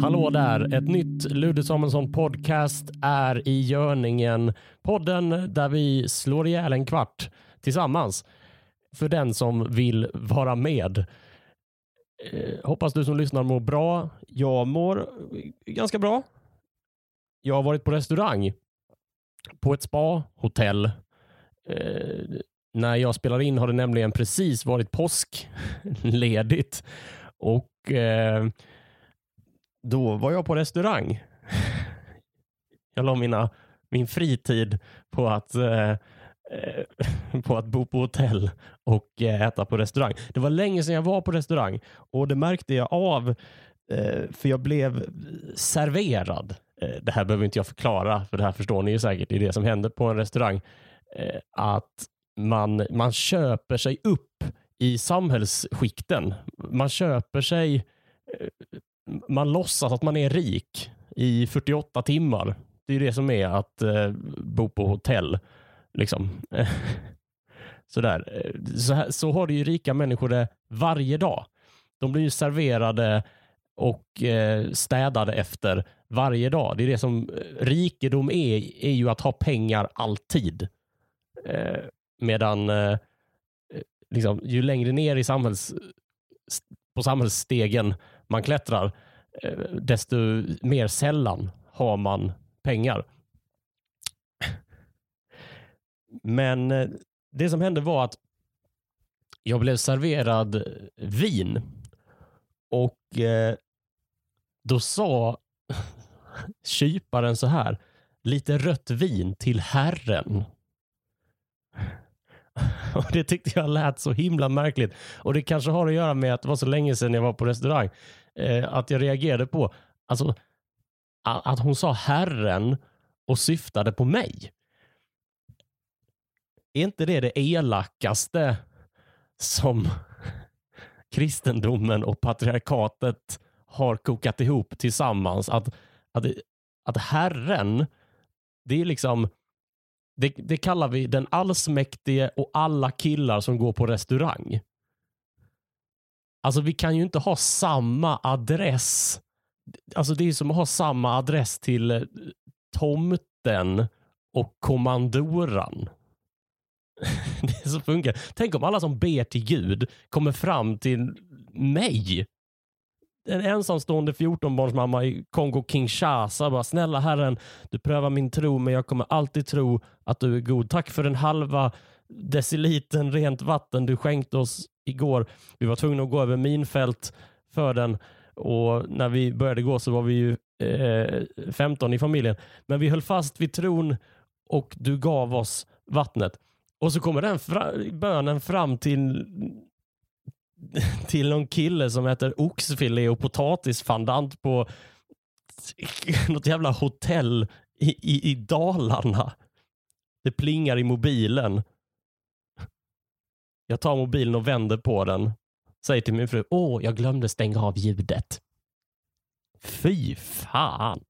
Hallå där! Ett nytt Ludde Samuelsson podcast är i görningen. Podden där vi slår ihjäl en kvart tillsammans för den som vill vara med. Eh, hoppas du som lyssnar mår bra. Jag mår ganska bra. Jag har varit på restaurang, på ett spa, hotell. Eh, när jag spelar in har det nämligen precis varit påskledigt och eh, då var jag på restaurang. Jag la mina, min fritid på att, eh, på att bo på hotell och eh, äta på restaurang. Det var länge sedan jag var på restaurang och det märkte jag av eh, för jag blev serverad. Eh, det här behöver inte jag förklara för det här förstår ni ju säkert. Det är det som händer på en restaurang. Eh, att man, man köper sig upp i samhällsskikten. Man köper sig eh, man låtsas att man är rik i 48 timmar. Det är det som är att eh, bo på hotell. Liksom. Sådär. Eh, så, här, så har det ju rika människor det varje dag. De blir ju serverade och eh, städade efter varje dag. Det är det som eh, rikedom är, är ju att ha pengar alltid. Eh, medan eh, liksom, ju längre ner i samhälls, på samhällsstegen man klättrar, eh, desto mer sällan har man pengar. Men eh, det som hände var att jag blev serverad vin och eh, då sa kyparen så här, lite rött vin till herren. Och Det tyckte jag lät så himla märkligt. Och det kanske har att göra med att det var så länge sedan jag var på restaurang. Eh, att jag reagerade på alltså, att hon sa herren och syftade på mig. Är inte det det elakaste som kristendomen och patriarkatet har kokat ihop tillsammans? Att, att, att Herren, det är liksom det, det kallar vi den allsmäktige och alla killar som går på restaurang. Alltså vi kan ju inte ha samma adress. Alltså det är som att ha samma adress till eh, tomten och kommandoran. det är så funkar. Tänk om alla som ber till Gud kommer fram till mig en ensamstående 14-barnsmamma i Kongo-Kinshasa bara snälla herren, du prövar min tro men jag kommer alltid tro att du är god. Tack för den halva deciliten rent vatten du skänkte oss igår. Vi var tvungna att gå över minfält för den och när vi började gå så var vi ju eh, 15 i familjen. Men vi höll fast vid tron och du gav oss vattnet. Och så kommer den fra bönen fram till till någon kille som äter oxfilé och potatisfandant på något jävla hotell i, i, i Dalarna. Det plingar i mobilen. Jag tar mobilen och vänder på den. Säger till min fru, åh, jag glömde stänga av ljudet. Fy fan.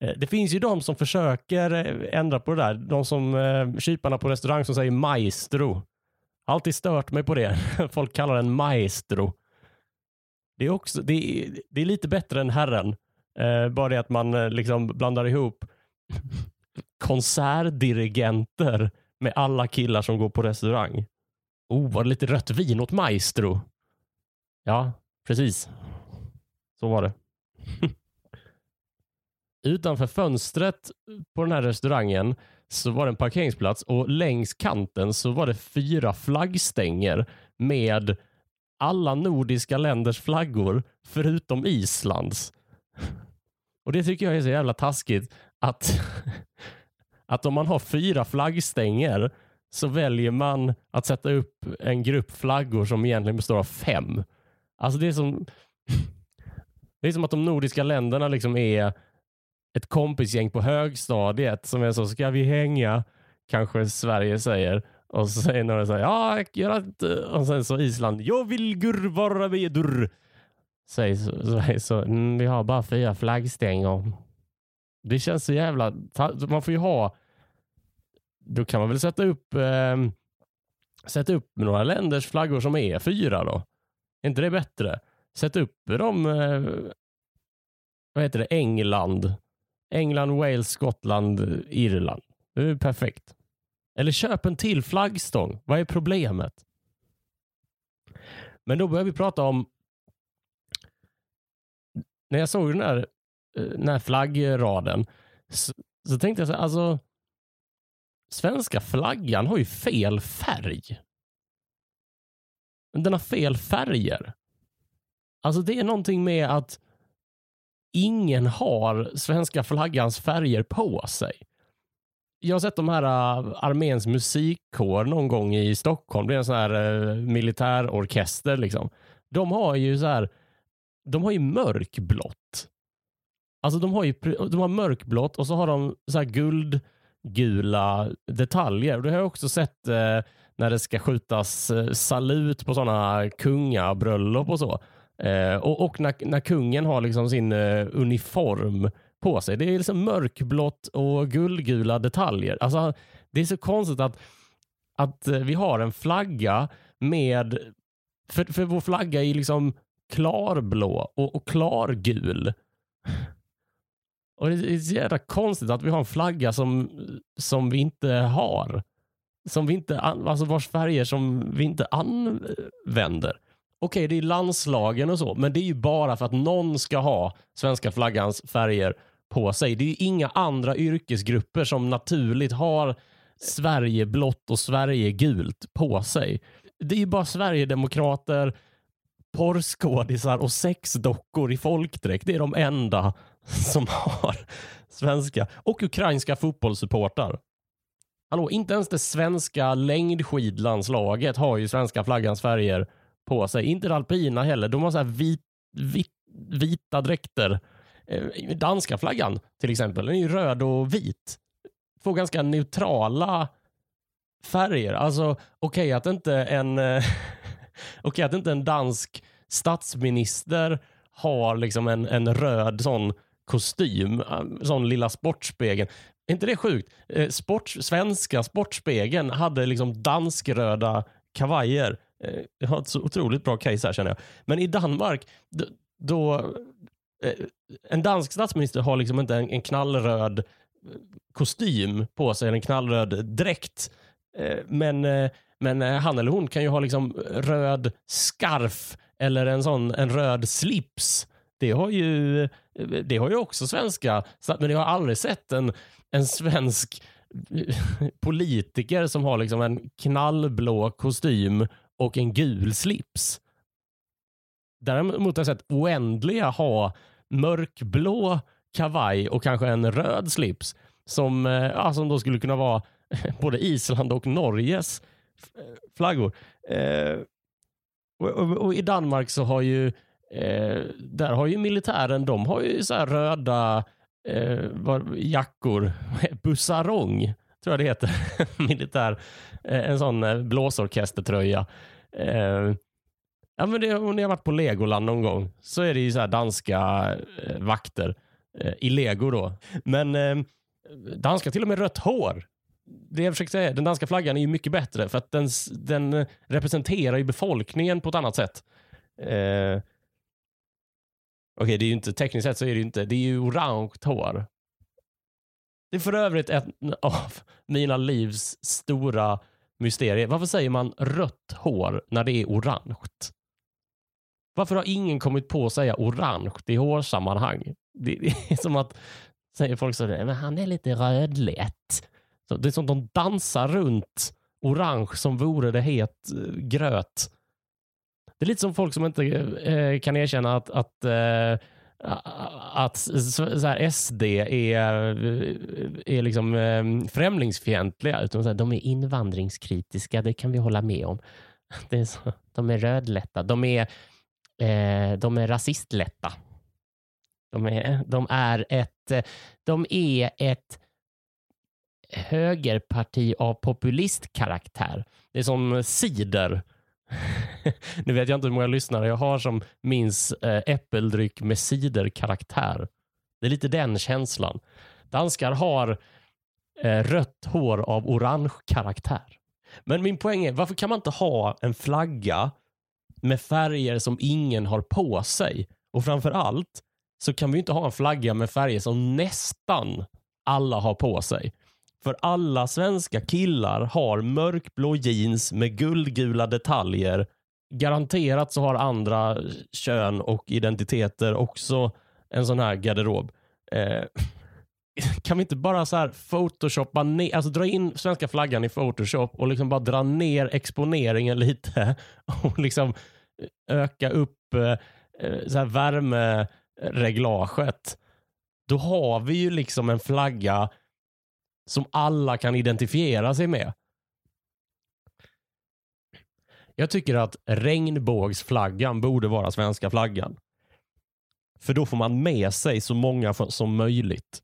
Eh, det finns ju de som försöker eh, ändra på det där. De som eh, kyparna på restaurang som säger maestro. Alltid stört mig på det. Folk kallar den maestro. Det är, också, det är, det är lite bättre än herren. Eh, bara det att man eh, liksom blandar ihop konsertdirigenter med alla killar som går på restaurang. Oh, var det lite rött vin åt maestro? Ja, precis. Så var det. Utanför fönstret på den här restaurangen så var det en parkeringsplats och längs kanten så var det fyra flaggstänger med alla nordiska länders flaggor förutom Islands. Och det tycker jag är så jävla taskigt att, att om man har fyra flaggstänger så väljer man att sätta upp en grupp flaggor som egentligen består av fem. Alltså det är som, det är som att de nordiska länderna liksom är ett kompisgäng på högstadiet som är så, ska vi hänga? Kanske Sverige säger. Och så säger några så här, ja, gör inte. Och sen så Island, jag vill gur vara med dur. Säger så, så, så mm, vi har bara fyra flaggstänger. Det känns så jävla, man får ju ha, då kan man väl sätta upp, eh, sätta upp några länders flaggor som är fyra då. Är inte det bättre? sätt upp dem, eh, vad heter det, England. England, Wales, Skottland, Irland. Det är perfekt. Eller köp en till flaggstång. Vad är problemet? Men då börjar vi prata om när jag såg den här, eh, den här flaggraden så, så tänkte jag så här, alltså svenska flaggan har ju fel färg. Den har fel färger. Alltså det är någonting med att ingen har svenska flaggans färger på sig. Jag har sett de här uh, arméns musikkår någon gång i Stockholm. Det är en sån här uh, militärorkester. Liksom. De har ju så här, de har ju mörkblått. Alltså de har ju de har mörkblått och så har de så här guldgula detaljer. Det har jag också sett uh, när det ska skjutas salut på sådana kungabröllop och så. Eh, och, och när, när kungen har liksom sin eh, uniform på sig. Det är liksom mörkblått och guldgula detaljer. Alltså, det är så konstigt att, att eh, vi har en flagga med... För, för vår flagga är liksom klarblå och, och klargul. Och det är så jävla konstigt att vi har en flagga som, som vi inte har. Som vi inte, alltså vars färger som vi inte använder. Okej, det är landslagen och så, men det är ju bara för att någon ska ha svenska flaggans färger på sig. Det är ju inga andra yrkesgrupper som naturligt har Sverige blått och Sverige gult på sig. Det är ju bara Sverigedemokrater, porrskådisar och sexdockor i folkdräkt. Det är de enda som har svenska och ukrainska fotbollssupportrar. Hallå, inte ens det svenska längdskidlandslaget har ju svenska flaggans färger på sig. Inte det alpina heller. De har så här vit, vit, vita dräkter eh, danska flaggan till exempel, den är ju röd och vit. Två ganska neutrala färger. Alltså okej okay, att inte en eh, okay, att inte en dansk statsminister har liksom en, en röd sån kostym, eh, sån lilla sportspegeln. Är inte det sjukt? Sport, svenska Sportspegeln hade liksom danskröda kavajer. Eh, jag har ett så otroligt bra case här känner jag. Men i Danmark, då, eh, en dansk statsminister har liksom inte en, en knallröd eh, kostym på sig, eller en knallröd dräkt. Men, men han eller hon kan ju ha liksom röd skarf eller en sån en röd slips. Det har ju, det har ju också svenska, men jag har aldrig sett en, en svensk politiker som har liksom en knallblå kostym och en gul slips. Däremot har jag sett oändliga ha mörkblå kavaj och kanske en röd slips som, eh, ja, som då skulle kunna vara både Island och Norges eh, flaggor. Eh, och, och, och, I Danmark så har ju eh, där har ju militären, de har ju så röda eh, jackor, bussarong tror jag det heter, militär, eh, en sån eh, blåsorkestertröja. Eh, ja, men det, om ni har varit på Legoland någon gång så är det ju så danska vakter i lego då. Men eh, danska till och med rött hår. Det jag försöker säga, den danska flaggan är ju mycket bättre för att den, den representerar ju befolkningen på ett annat sätt. Eh, Okej, okay, det är ju inte tekniskt sett så är det ju inte. Det är ju orange hår. Det är för övrigt ett av mina livs stora mysterier. Varför säger man rött hår när det är orange? Varför har ingen kommit på att säga orange i hårsammanhang? Det, det är som att säger folk så men han är lite rödlätt. Så det är som att de dansar runt orange som vore det het eh, gröt. Det är lite som folk som inte eh, kan erkänna att, att eh, att så här, SD är, är liksom ehm, främlingsfientliga, utan så här, de är invandringskritiska, det kan vi hålla med om. Det är så, de är rödlätta, de är eh, de är rasistlätta. De är, de är ett, de är ett högerparti av populistkaraktär. Det är som cider. nu vet jag inte hur många lyssnare jag har som minns eh, äppeldryck med ciderkaraktär. Det är lite den känslan. Danskar har eh, rött hår av orange karaktär. Men min poäng är, varför kan man inte ha en flagga med färger som ingen har på sig. Och framför allt så kan vi inte ha en flagga med färger som nästan alla har på sig. För alla svenska killar har mörkblå jeans med guldgula detaljer. Garanterat så har andra kön och identiteter också en sån här garderob. Eh, kan vi inte bara så här photoshoppa ner, alltså dra in svenska flaggan i photoshop och liksom bara dra ner exponeringen lite och liksom eh, öka upp eh, eh, så här värmereglaget. Då har vi ju liksom en flagga som alla kan identifiera sig med. Jag tycker att regnbågsflaggan borde vara svenska flaggan. För då får man med sig så många som möjligt.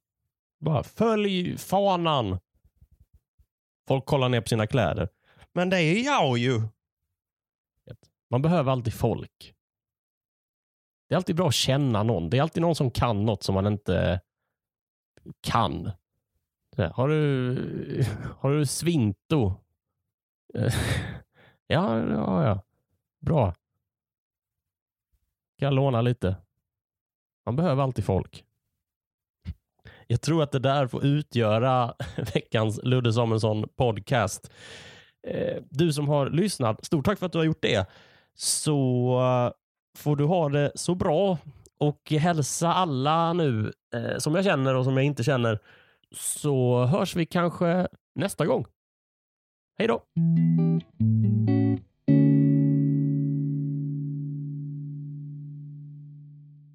Bara följ fanan. Folk kollar ner på sina kläder. Men det är jag ju. Man behöver alltid folk. Det är alltid bra att känna någon. Det är alltid någon som kan något som man inte kan. Eh, har du, har du svinto? Eh, ja, ja, ja. Bra. Kan jag låna lite? Man behöver alltid folk. Jag tror att det där får utgöra veckans Ludde Samuelsson podcast. Eh, du som har lyssnat, stort tack för att du har gjort det. Så får du ha det så bra och hälsa alla nu som jag känner och som jag inte känner. Så hörs vi kanske nästa gång. Hej då!